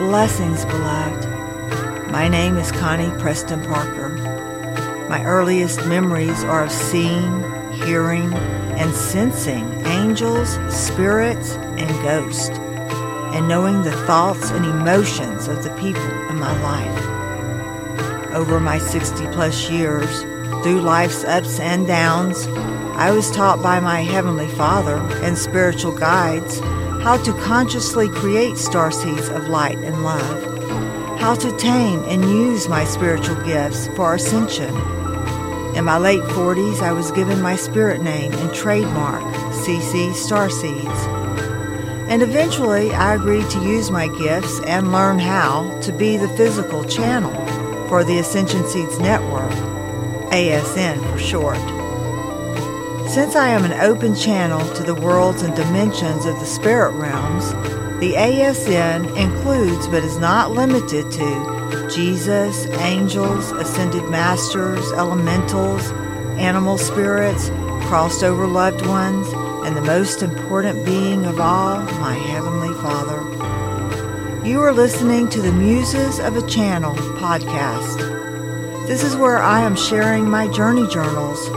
Blessings, beloved. My name is Connie Preston Parker. My earliest memories are of seeing, hearing, and sensing angels, spirits, and ghosts, and knowing the thoughts and emotions of the people in my life. Over my 60 plus years, through life's ups and downs, I was taught by my Heavenly Father and spiritual guides how to consciously create star seeds of light love, how to tame and use my spiritual gifts for ascension. In my late 40s, I was given my spirit name and trademark, CC Starseeds. And eventually, I agreed to use my gifts and learn how to be the physical channel for the Ascension Seeds Network, ASN for short. Since I am an open channel to the worlds and dimensions of the spirit realms, the ASN includes but is not limited to Jesus, angels, ascended masters, elementals, animal spirits, crossed over loved ones, and the most important being of all, my Heavenly Father. You are listening to the Muses of a Channel podcast. This is where I am sharing my journey journals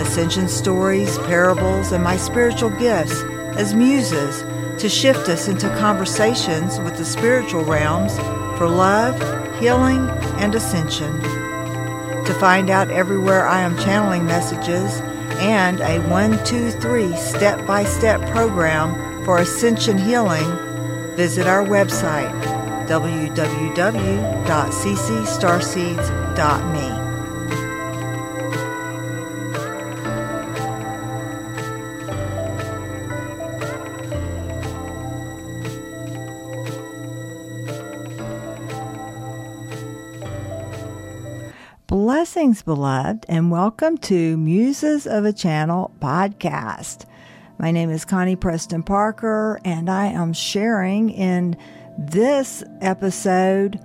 ascension stories, parables, and my spiritual gifts as muses to shift us into conversations with the spiritual realms for love, healing, and ascension. To find out everywhere I am channeling messages and a 123 step by step program for ascension healing, visit our website www.ccstarseeds.me. Blessings, beloved, and welcome to Muses of a Channel podcast. My name is Connie Preston Parker, and I am sharing in this episode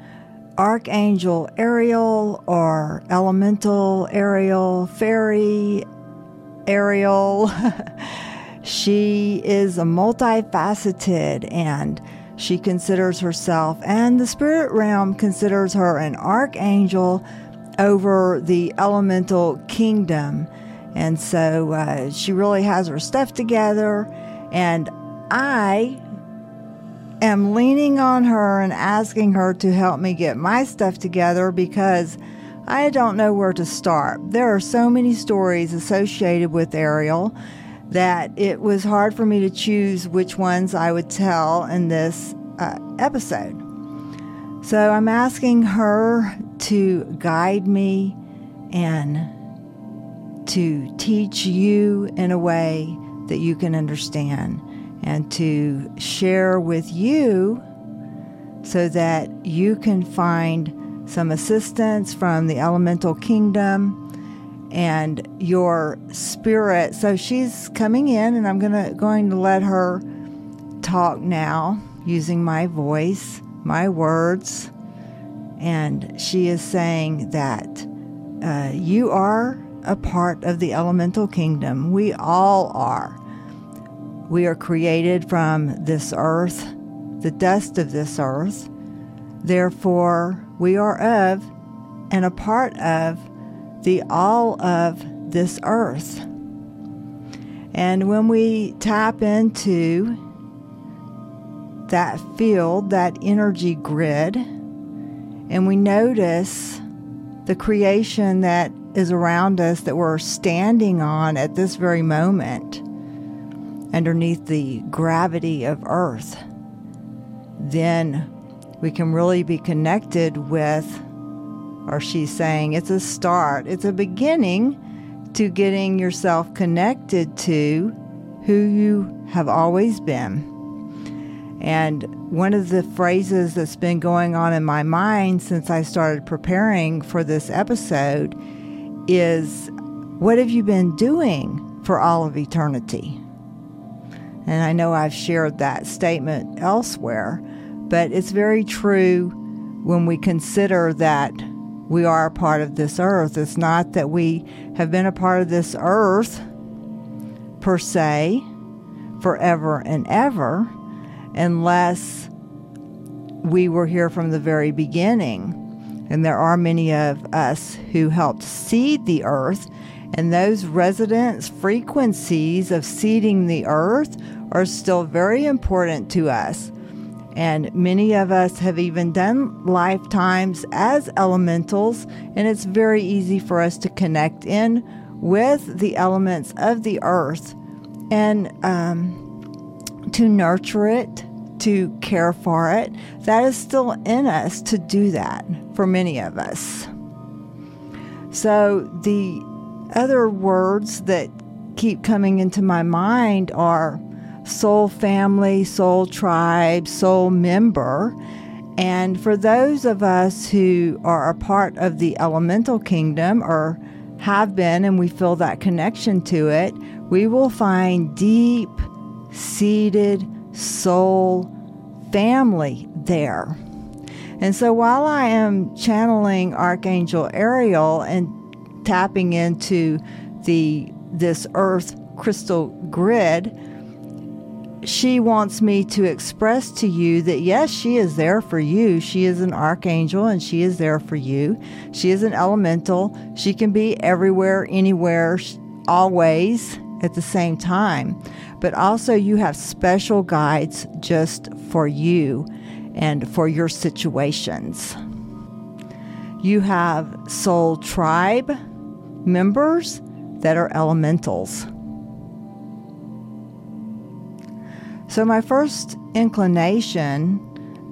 Archangel Ariel or Elemental Ariel, Fairy Ariel. she is a multifaceted and she considers herself, and the spirit realm considers her an archangel over the elemental kingdom. And so uh, she really has her stuff together. And I am leaning on her and asking her to help me get my stuff together because I don't know where to start. There are so many stories associated with Ariel that it was hard for me to choose which ones I would tell in this uh, episode. So I'm asking her to guide me and to teach you in a way that you can understand and to share with you so that you can find some assistance from the elemental kingdom and your spirit. So she's coming in and I'm gonna going to let her talk now using my voice, my words and she is saying that uh, you are a part of the elemental kingdom. We all are. We are created from this earth, the dust of this earth. Therefore, we are of and a part of the all of this earth. And when we tap into that field, that energy grid, and we notice the creation that is around us that we're standing on at this very moment underneath the gravity of Earth, then we can really be connected with, or she's saying it's a start, it's a beginning to getting yourself connected to who you have always been. And one of the phrases that's been going on in my mind since I started preparing for this episode is What have you been doing for all of eternity? And I know I've shared that statement elsewhere, but it's very true when we consider that we are a part of this earth. It's not that we have been a part of this earth per se forever and ever unless we were here from the very beginning. And there are many of us who helped seed the earth, and those resonance frequencies of seeding the earth are still very important to us. And many of us have even done lifetimes as elementals, and it's very easy for us to connect in with the elements of the earth and um, to nurture it, to care for it. That is still in us to do that for many of us. So, the other words that keep coming into my mind are soul family, soul tribe, soul member. And for those of us who are a part of the elemental kingdom or have been and we feel that connection to it, we will find deep seated soul family there. And so while I am channeling Archangel Ariel and tapping into the this earth crystal grid, she wants me to express to you that yes, she is there for you. She is an archangel and she is there for you. She is an elemental. She can be everywhere, anywhere, always at the same time. But also, you have special guides just for you and for your situations. You have soul tribe members that are elementals. So, my first inclination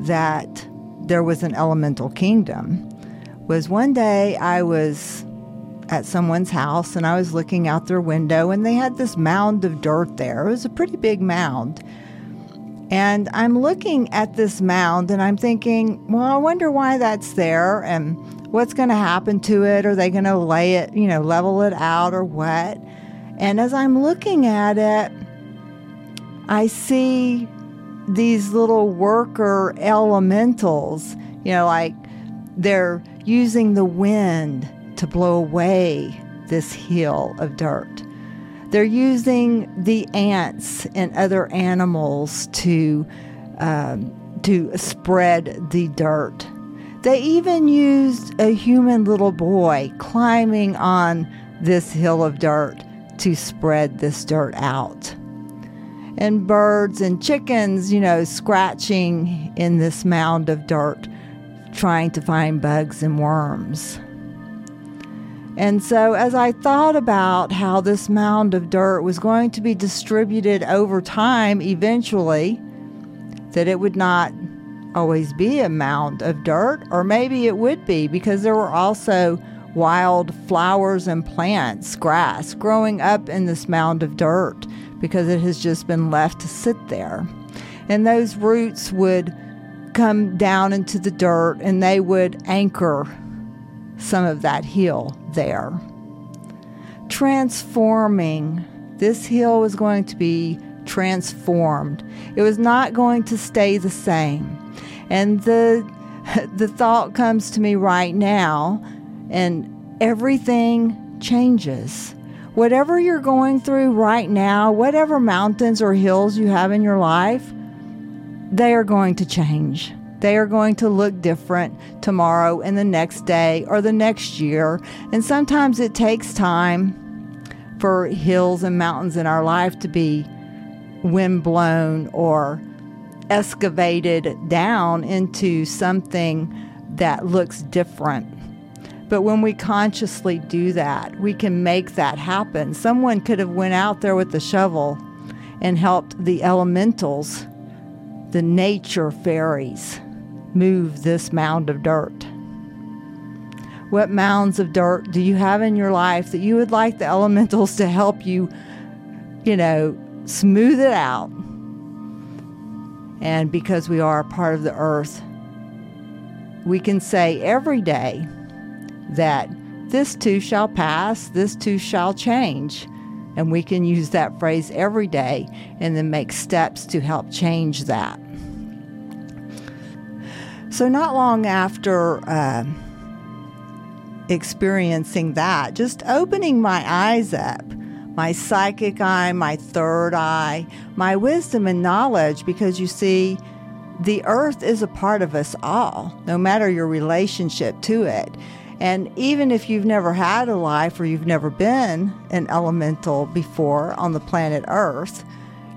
that there was an elemental kingdom was one day I was at someone's house and I was looking out their window and they had this mound of dirt there. It was a pretty big mound. And I'm looking at this mound and I'm thinking, well, I wonder why that's there and what's going to happen to it. Are they going to lay it, you know, level it out or what? And as I'm looking at it, I see these little worker elementals, you know, like they're using the wind to blow away this hill of dirt. They're using the ants and other animals to um, to spread the dirt. They even used a human little boy climbing on this hill of dirt to spread this dirt out and birds and chickens, you know, scratching in this mound of dirt, trying to find bugs and worms. And so, as I thought about how this mound of dirt was going to be distributed over time, eventually, that it would not always be a mound of dirt, or maybe it would be because there were also wild flowers and plants, grass growing up in this mound of dirt because it has just been left to sit there. And those roots would come down into the dirt and they would anchor some of that hill there. Transforming. This hill was going to be transformed. It was not going to stay the same. And the the thought comes to me right now and everything changes. Whatever you're going through right now, whatever mountains or hills you have in your life, they are going to change. They are going to look different tomorrow and the next day or the next year. And sometimes it takes time for hills and mountains in our life to be wind-blown or excavated down into something that looks different. But when we consciously do that, we can make that happen. Someone could have went out there with the shovel and helped the elementals, the nature fairies, move this mound of dirt. What mounds of dirt do you have in your life that you would like the elementals to help you, you know, smooth it out? And because we are a part of the earth, we can say every day, that this too shall pass, this too shall change. And we can use that phrase every day and then make steps to help change that. So, not long after uh, experiencing that, just opening my eyes up, my psychic eye, my third eye, my wisdom and knowledge, because you see, the earth is a part of us all, no matter your relationship to it. And even if you've never had a life or you've never been an elemental before on the planet Earth,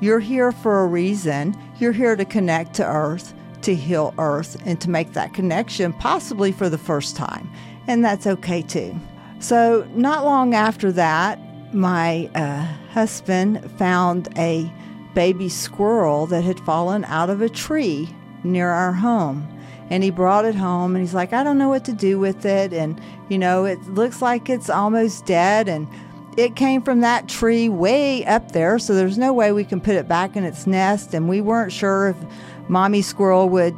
you're here for a reason. You're here to connect to Earth, to heal Earth, and to make that connection possibly for the first time. And that's okay too. So, not long after that, my uh, husband found a baby squirrel that had fallen out of a tree near our home. And he brought it home and he's like, I don't know what to do with it. And, you know, it looks like it's almost dead. And it came from that tree way up there. So there's no way we can put it back in its nest. And we weren't sure if mommy squirrel would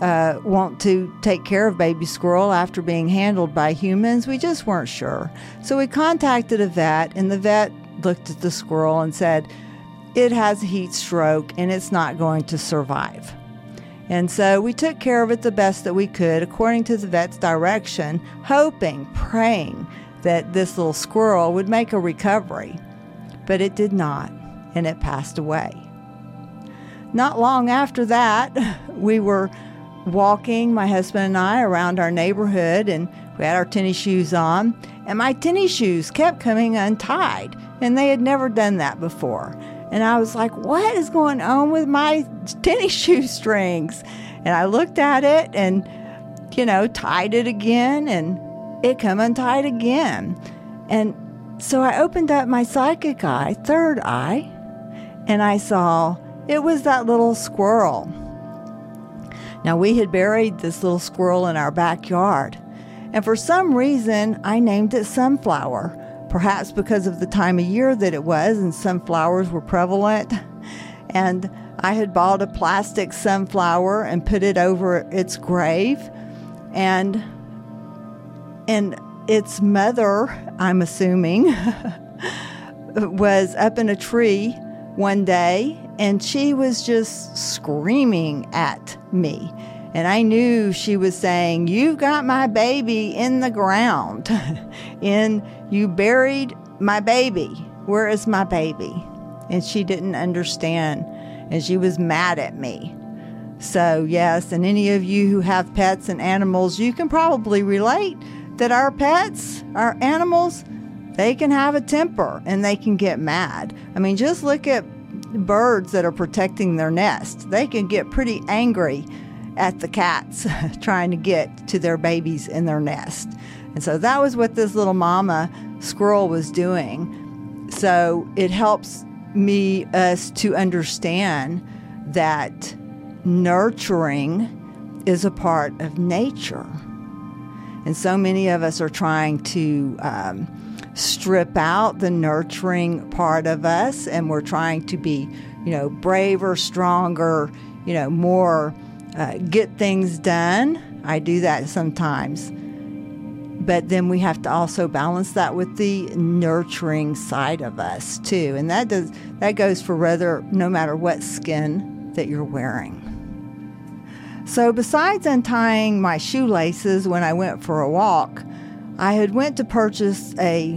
uh, want to take care of baby squirrel after being handled by humans. We just weren't sure. So we contacted a vet, and the vet looked at the squirrel and said, it has a heat stroke and it's not going to survive. And so we took care of it the best that we could according to the vet's direction, hoping, praying that this little squirrel would make a recovery. But it did not, and it passed away. Not long after that, we were walking, my husband and I, around our neighborhood, and we had our tennis shoes on, and my tennis shoes kept coming untied, and they had never done that before. And I was like, what is going on with my tennis shoe strings? And I looked at it and, you know, tied it again and it come untied again. And so I opened up my psychic eye, third eye, and I saw it was that little squirrel. Now, we had buried this little squirrel in our backyard, and for some reason, I named it Sunflower perhaps because of the time of year that it was and sunflowers were prevalent. And I had bought a plastic sunflower and put it over its grave. And and its mother, I'm assuming, was up in a tree one day and she was just screaming at me. And I knew she was saying, You've got my baby in the ground. in you buried my baby. Where is my baby? And she didn't understand. And she was mad at me. So, yes, and any of you who have pets and animals, you can probably relate that our pets, our animals, they can have a temper and they can get mad. I mean, just look at birds that are protecting their nest. They can get pretty angry at the cats trying to get to their babies in their nest. And so that was what this little mama squirrel was doing. So it helps me, us to understand that nurturing is a part of nature. And so many of us are trying to um, strip out the nurturing part of us, and we're trying to be, you know, braver, stronger, you know, more uh, get things done. I do that sometimes. But then we have to also balance that with the nurturing side of us too. And that does that goes for whether no matter what skin that you're wearing. So besides untying my shoelaces when i went for a walk i had went to purchase a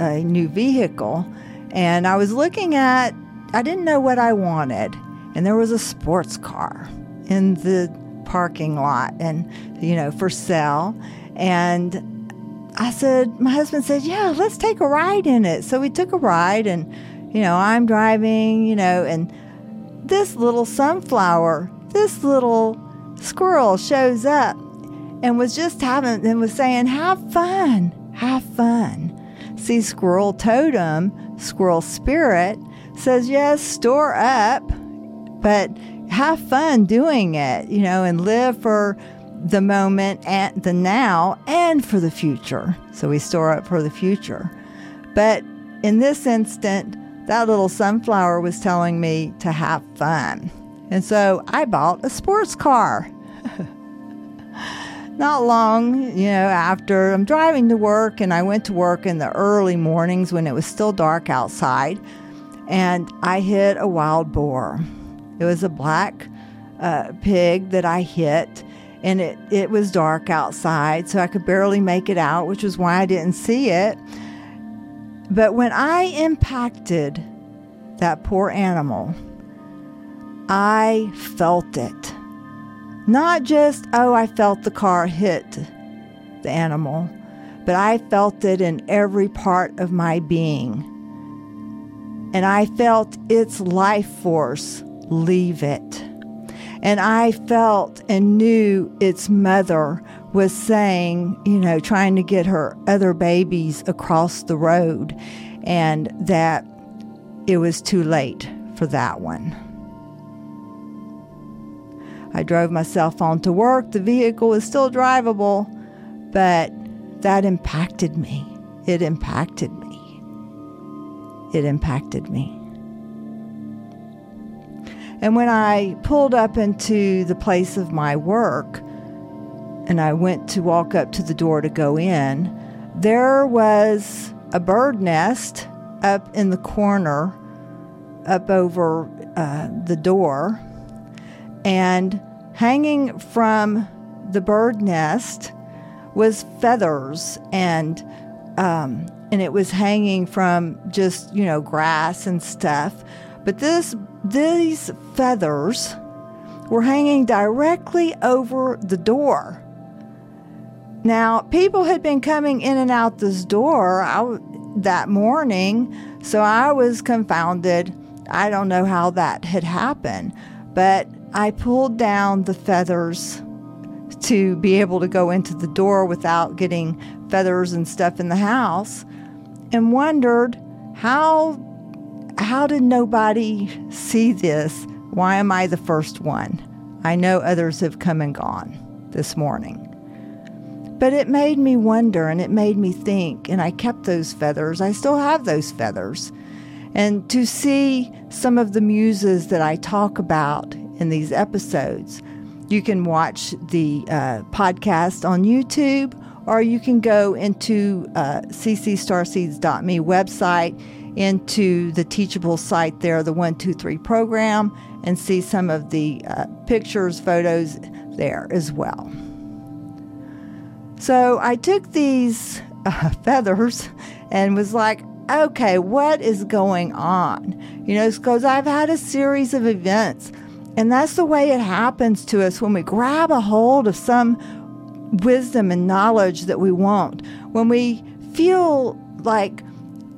a new vehicle and i was looking at i didn't know what i wanted and there was a sports car in the parking lot and you know for sale and I said, my husband said, yeah, let's take a ride in it. So we took a ride and, you know, I'm driving, you know, and this little sunflower, this little squirrel shows up and was just having, and was saying, have fun, have fun. See, squirrel totem, squirrel spirit says, yes, store up, but have fun doing it, you know, and live for the moment and the now and for the future. So we store up for the future. But in this instant, that little sunflower was telling me to have fun. And so I bought a sports car. Not long, you know, after I'm driving to work, and I went to work in the early mornings when it was still dark outside, and I hit a wild boar. It was a black uh, pig that I hit, and it, it was dark outside, so I could barely make it out, which was why I didn't see it. But when I impacted that poor animal, I felt it. Not just, oh, I felt the car hit the animal, but I felt it in every part of my being. And I felt its life force leave it. And I felt and knew its mother was saying, you know, trying to get her other babies across the road, and that it was too late for that one. I drove myself on to work. The vehicle was still drivable, but that impacted me. It impacted me. It impacted me. And when I pulled up into the place of my work and I went to walk up to the door to go in, there was a bird nest up in the corner, up over uh, the door. And hanging from the bird nest was feathers and um, and it was hanging from just you know grass and stuff. But this these feathers were hanging directly over the door. Now people had been coming in and out this door that morning so i was confounded. I don't know how that had happened but i pulled down the feathers to be able to go into the door without getting feathers and stuff in the house and wondered how how did nobody see this? Why am I the first one? I know others have come and gone this morning. But it made me wonder and it made me think, and I kept those feathers. I still have those feathers. And to see some of the muses that I talk about in these episodes, you can watch the uh, podcast on YouTube or you can go into uh, ccstarseeds.me website into the teachable site there the 123 program and see some of the uh, pictures photos there as well. So i took these uh, feathers and was like okay what is going on? You know because i've had a series of events and that's the way it happens to us when we grab a hold of some wisdom and knowledge that we want. When we feel like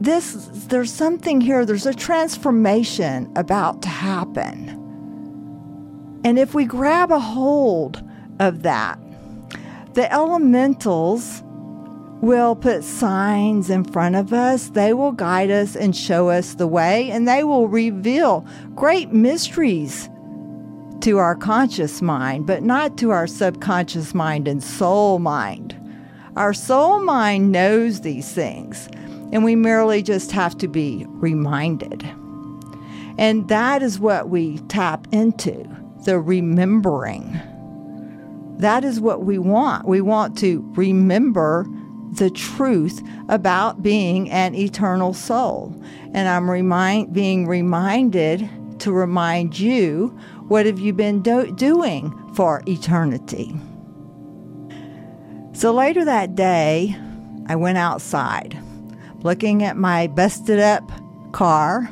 this, there's something here, there's a transformation about to happen. And if we grab a hold of that, the elementals will put signs in front of us. They will guide us and show us the way, and they will reveal great mysteries to our conscious mind, but not to our subconscious mind and soul mind. Our soul mind knows these things, and we merely just have to be reminded. And that is what we tap into the remembering. That is what we want. We want to remember the truth about being an eternal soul. And I'm remind, being reminded to remind you what have you been do- doing for eternity? So later that day, I went outside looking at my busted up car.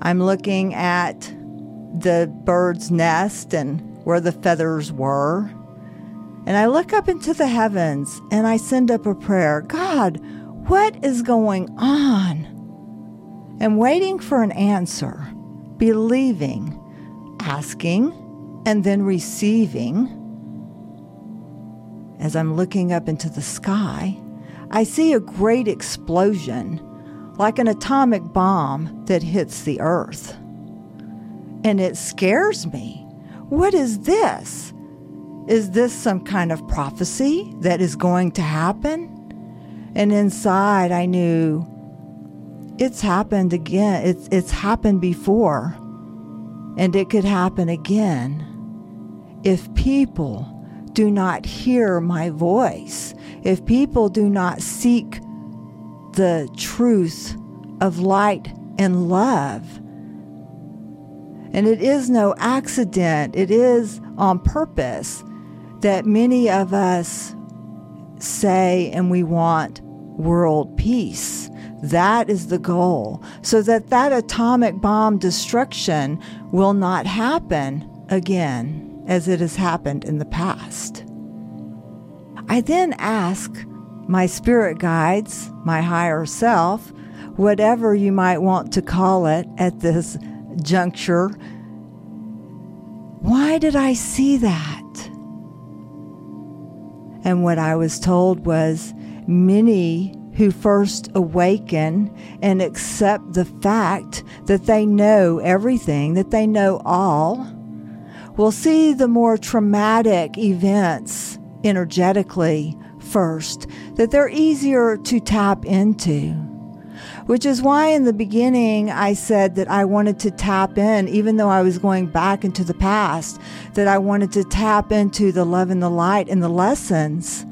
I'm looking at the bird's nest and where the feathers were. And I look up into the heavens and I send up a prayer God, what is going on? And waiting for an answer, believing asking and then receiving. As I'm looking up into the sky, I see a great explosion, like an atomic bomb that hits the earth. And it scares me. What is this? Is this some kind of prophecy that is going to happen? And inside, I knew it's happened again. It's, it's happened before. And it could happen again if people do not hear my voice, if people do not seek the truth of light and love. And it is no accident, it is on purpose that many of us say and we want world peace. That is the goal, so that that atomic bomb destruction will not happen again. as it has happened in the past. I then ask my spirit guides, my higher self, whatever you might want to call it at this juncture, why did I see that? And what I was told was many who first awaken and accept the fact that they know everything, that they know all, will see the more traumatic events energetically first, that they're easier to tap into which is why in the beginning I said that I wanted to tap in, even though I was going back into the past, that I wanted to tap into the love and the light and the lessons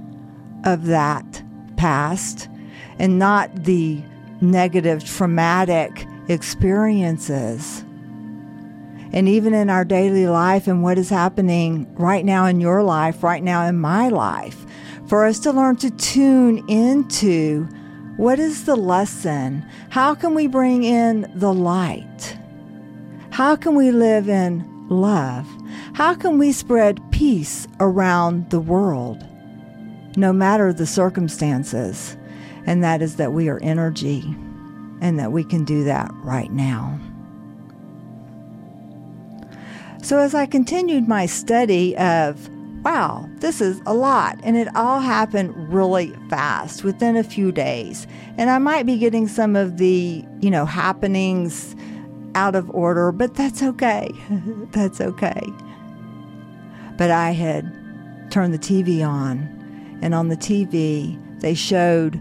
of that past and not the negative, traumatic experiences. And even in our daily life and what is happening right now in your life, right now in my life, for us to learn to tune into what is the lesson? How can we bring in the light? How can we live in love? How can we spread peace around the world, no matter the circumstances? And that is that we are energy and that we can do that right now. So, as I continued my study of wow, this is a lot. And it all happened really fast within a few days. And I might be getting some of the, you know, happenings out of order, but that's okay. that's okay. But I had turned the TV on, and on the TV, they showed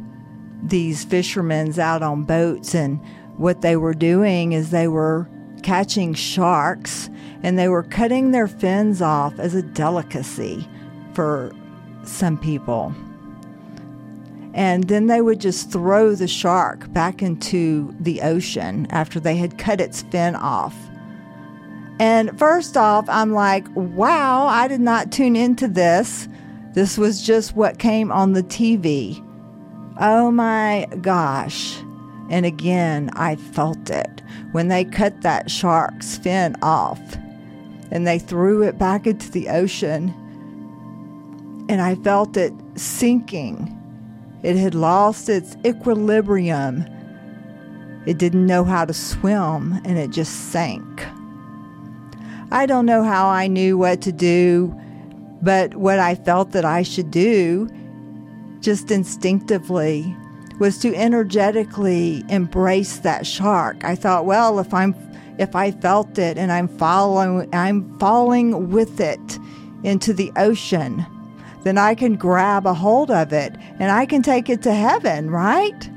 these fishermen out on boats, and what they were doing is they were catching sharks and they were cutting their fins off as a delicacy for some people. And then they would just throw the shark back into the ocean after they had cut its fin off. And first off, I'm like, wow, I did not tune into this. This was just what came on the TV. Oh my gosh. And again, I felt it when they cut that shark's fin off and they threw it back into the ocean. And I felt it sinking. It had lost its equilibrium. It didn't know how to swim and it just sank. I don't know how I knew what to do, but what I felt that I should do, just instinctively, was to energetically embrace that shark. I thought, well, if I'm if I felt it and I'm following I'm falling with it into the ocean, then I can grab a hold of it and I can take it to heaven, right?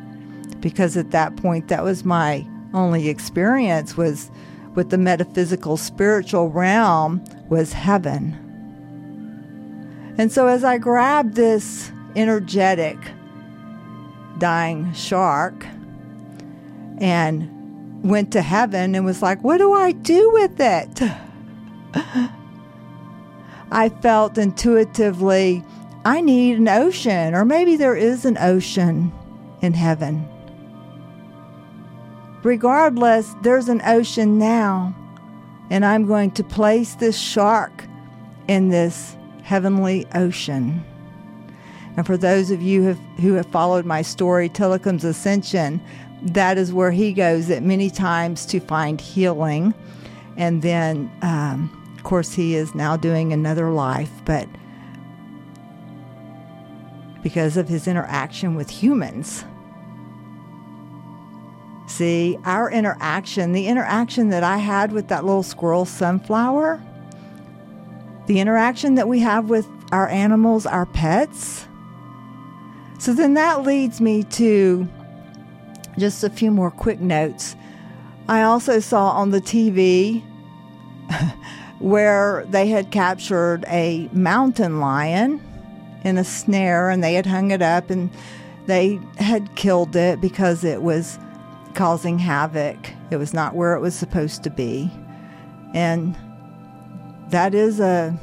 Because at that point that was my only experience was with the metaphysical spiritual realm was heaven. And so as I grabbed this energetic dying shark and went to heaven and was like, What do I do with it? I felt intuitively, I need an ocean, or maybe there is an ocean in heaven. Regardless, there's an ocean now, and I'm going to place this shark in this heavenly ocean. And for those of you who have, who have followed my story, Tilikum's Ascension, that is where he goes at many times to find healing. And then, um, of course, he is now doing another life, but because of his interaction with humans. See, our interaction, the interaction that I had with that little squirrel sunflower, the interaction that we have with our animals, our pets. So then that leads me to just a few more quick notes. I also saw on the TV where they had captured a mountain lion in a snare and they had hung it up and they had killed it because it was causing havoc. It was not where it was supposed to be. And that is a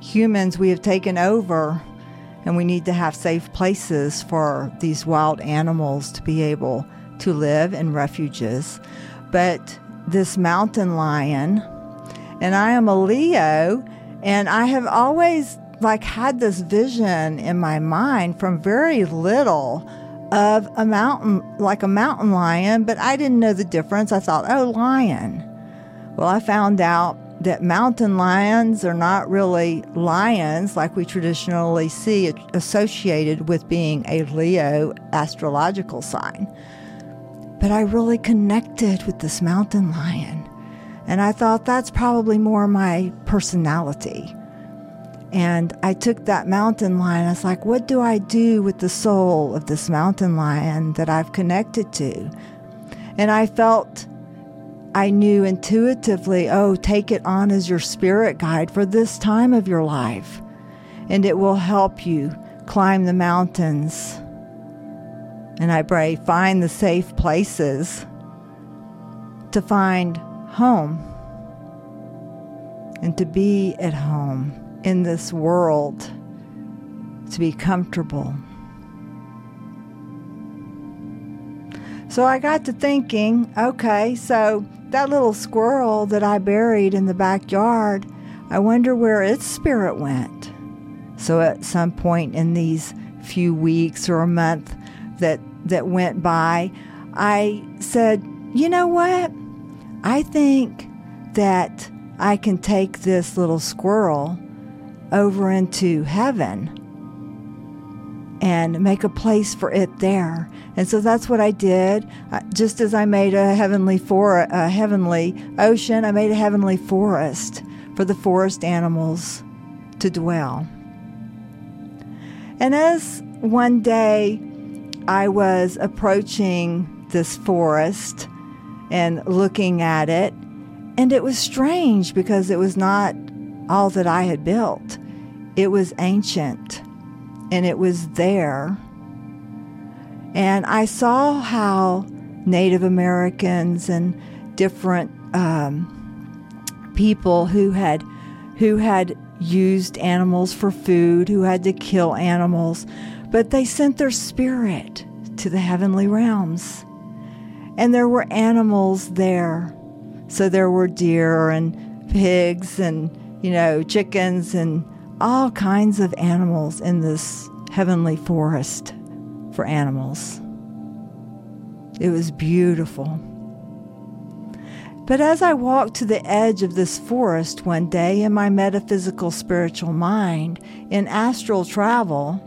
humans we have taken over and we need to have safe places for these wild animals to be able to live in refuges, but this mountain lion, and I am a Leo, And I have always like had this vision in my mind from very little of a mountain, like a mountain lion, but I didn't know the difference. I thought, oh, lion. Well, I found out that mountain lions are not really lions like we traditionally see associated with being a Leo astrological sign. But I really connected with this mountain lion. And I thought that's probably more my personality. And I took that mountain lion. I was like, what do I do with the soul of this mountain lion that I've connected to? And I felt, I knew intuitively, oh, take it on as your spirit guide for this time of your life. And it will help you climb the mountains. And I pray, find the safe places to find home and to be at home in this world to be comfortable. So I got to thinking okay, so that little squirrel that I buried in the backyard, I wonder where its spirit went. So at some point in these few weeks or a month that that went by, I said, "You know what? I think that I can take this little squirrel over into heaven and make a place for it there. And so that's what I did. Just as I made a heavenly for a heavenly ocean, I made a heavenly forest for the forest animals to dwell. And as one day I was approaching this forest and looking at it, and it was strange because it was not all that I had built. It was ancient and it was there. And I saw how Native Americans and different um, people who had who had used animals for food, who had to kill animals, but they sent their spirit to the heavenly realms. And there were animals there. So there were deer and pigs and you know, chickens and all kinds of animals in this heavenly forest for animals. It was beautiful. But as I walked to the edge of this forest one day in my metaphysical spiritual mind, in astral travel,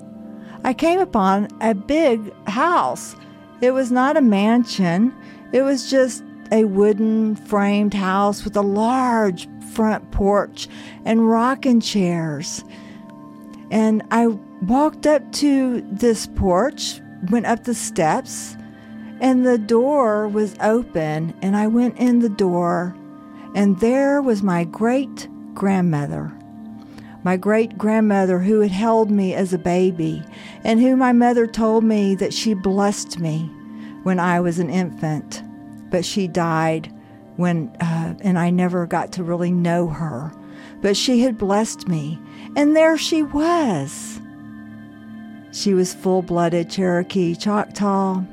I came upon a big house. It was not a mansion, it was just a wooden framed house with a large front porch and rocking chairs. And I walked up to this porch, went up the steps, and the door was open. And I went in the door, and there was my great grandmother. My great grandmother, who had held me as a baby, and who my mother told me that she blessed me when I was an infant, but she died when, uh, and I never got to really know her. But she had blessed me, and there she was. She was full blooded Cherokee Choctaw,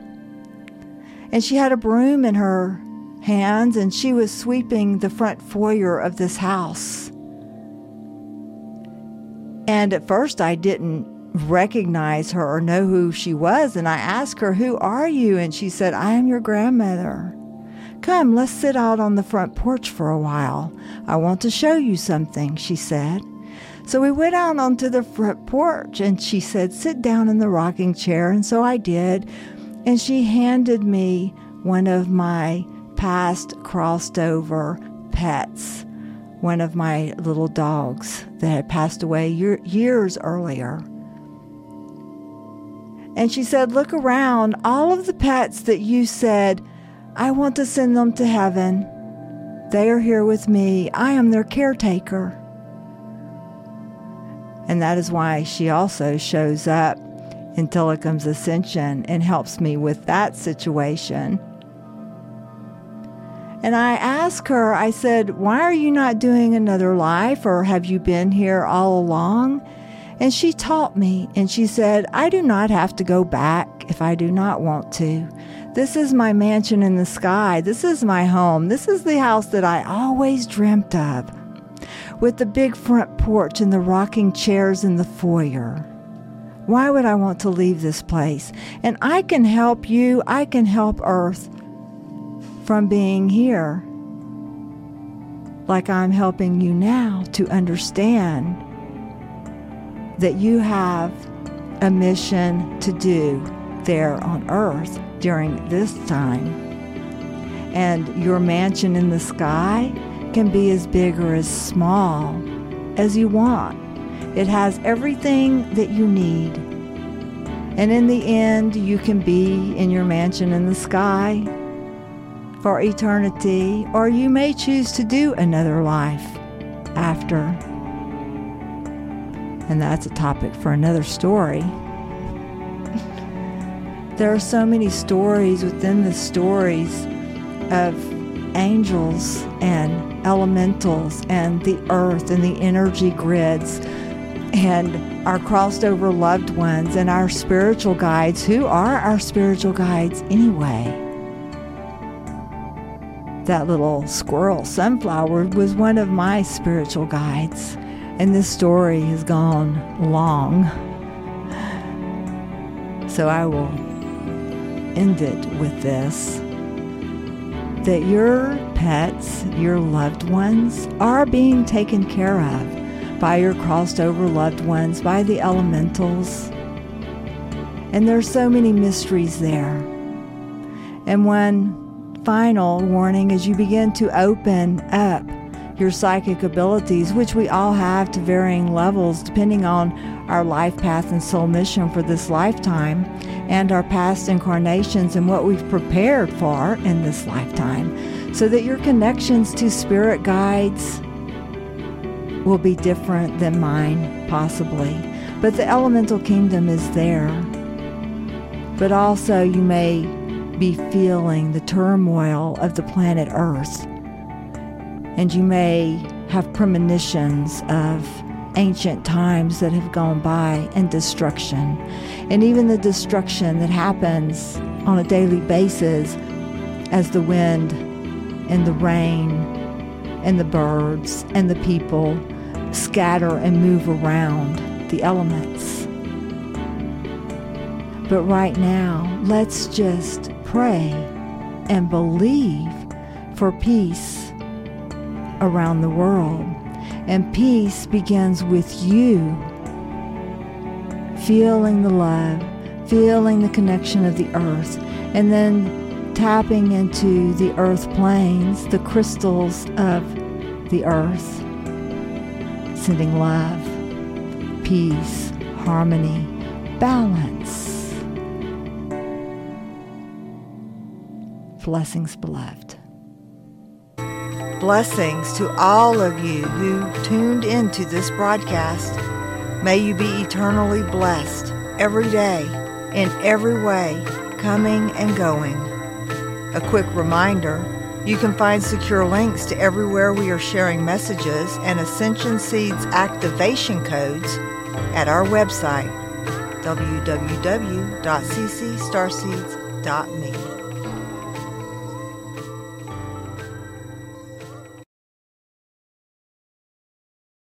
and she had a broom in her hands, and she was sweeping the front foyer of this house. And at first, I didn't recognize her or know who she was. And I asked her, Who are you? And she said, I am your grandmother. Come, let's sit out on the front porch for a while. I want to show you something, she said. So we went out onto the front porch and she said, Sit down in the rocking chair. And so I did. And she handed me one of my past crossed over pets, one of my little dogs that had passed away year, years earlier. And she said, Look around. All of the pets that you said I want to send them to heaven. They are here with me. I am their caretaker. And that is why she also shows up in Tilikum's ascension and helps me with that situation. And I asked her, I said, Why are you not doing another life, or have you been here all along? And she taught me, and she said, I do not have to go back if I do not want to. This is my mansion in the sky. This is my home. This is the house that I always dreamt of. with the big front porch and the rocking chairs in the foyer. Why would I want to leave this place? And I can help you, I can help Earth from being here. Like I'm helping you now to understand that you have a mission to do there on earth during this time. And your mansion in the sky can be as big or as small as you want. It has everything that you need. And in the end, you can be in your mansion in the sky for eternity, or you may choose to do another life after. And that's a topic for another story. There are so many stories within the stories of angels and elementals and the earth and the energy grids and our crossed over loved ones and our spiritual guides. Who are our spiritual guides anyway? That little squirrel sunflower was one of my spiritual guides, and this story has gone long. So I will end it with this that your pets, your loved ones, are being taken care of by your crossed over loved ones, by the elementals. And there's so many mysteries there. And one final warning as you begin to open up your psychic abilities, which we all have to varying levels depending on our life path and soul mission for this lifetime and our past incarnations and what we've prepared for in this lifetime, so that your connections to spirit guides will be different than mine, possibly. But the elemental kingdom is there. But also, you may be feeling the turmoil of the planet Earth. And you may have premonitions of ancient times that have gone by and destruction. And even the destruction that happens on a daily basis as the wind and the rain and the birds and the people scatter and move around the elements. But right now, let's just pray and believe for peace around the world and peace begins with you feeling the love, feeling the connection of the earth, and then tapping into the earth planes, the crystals of the earth, sending love, peace, harmony, balance. Blessings, beloved. Blessings to all of you who tuned into this broadcast. May you be eternally blessed every day, in every way, coming and going. A quick reminder you can find secure links to everywhere we are sharing messages and Ascension Seeds activation codes at our website, www.ccstarseeds.me.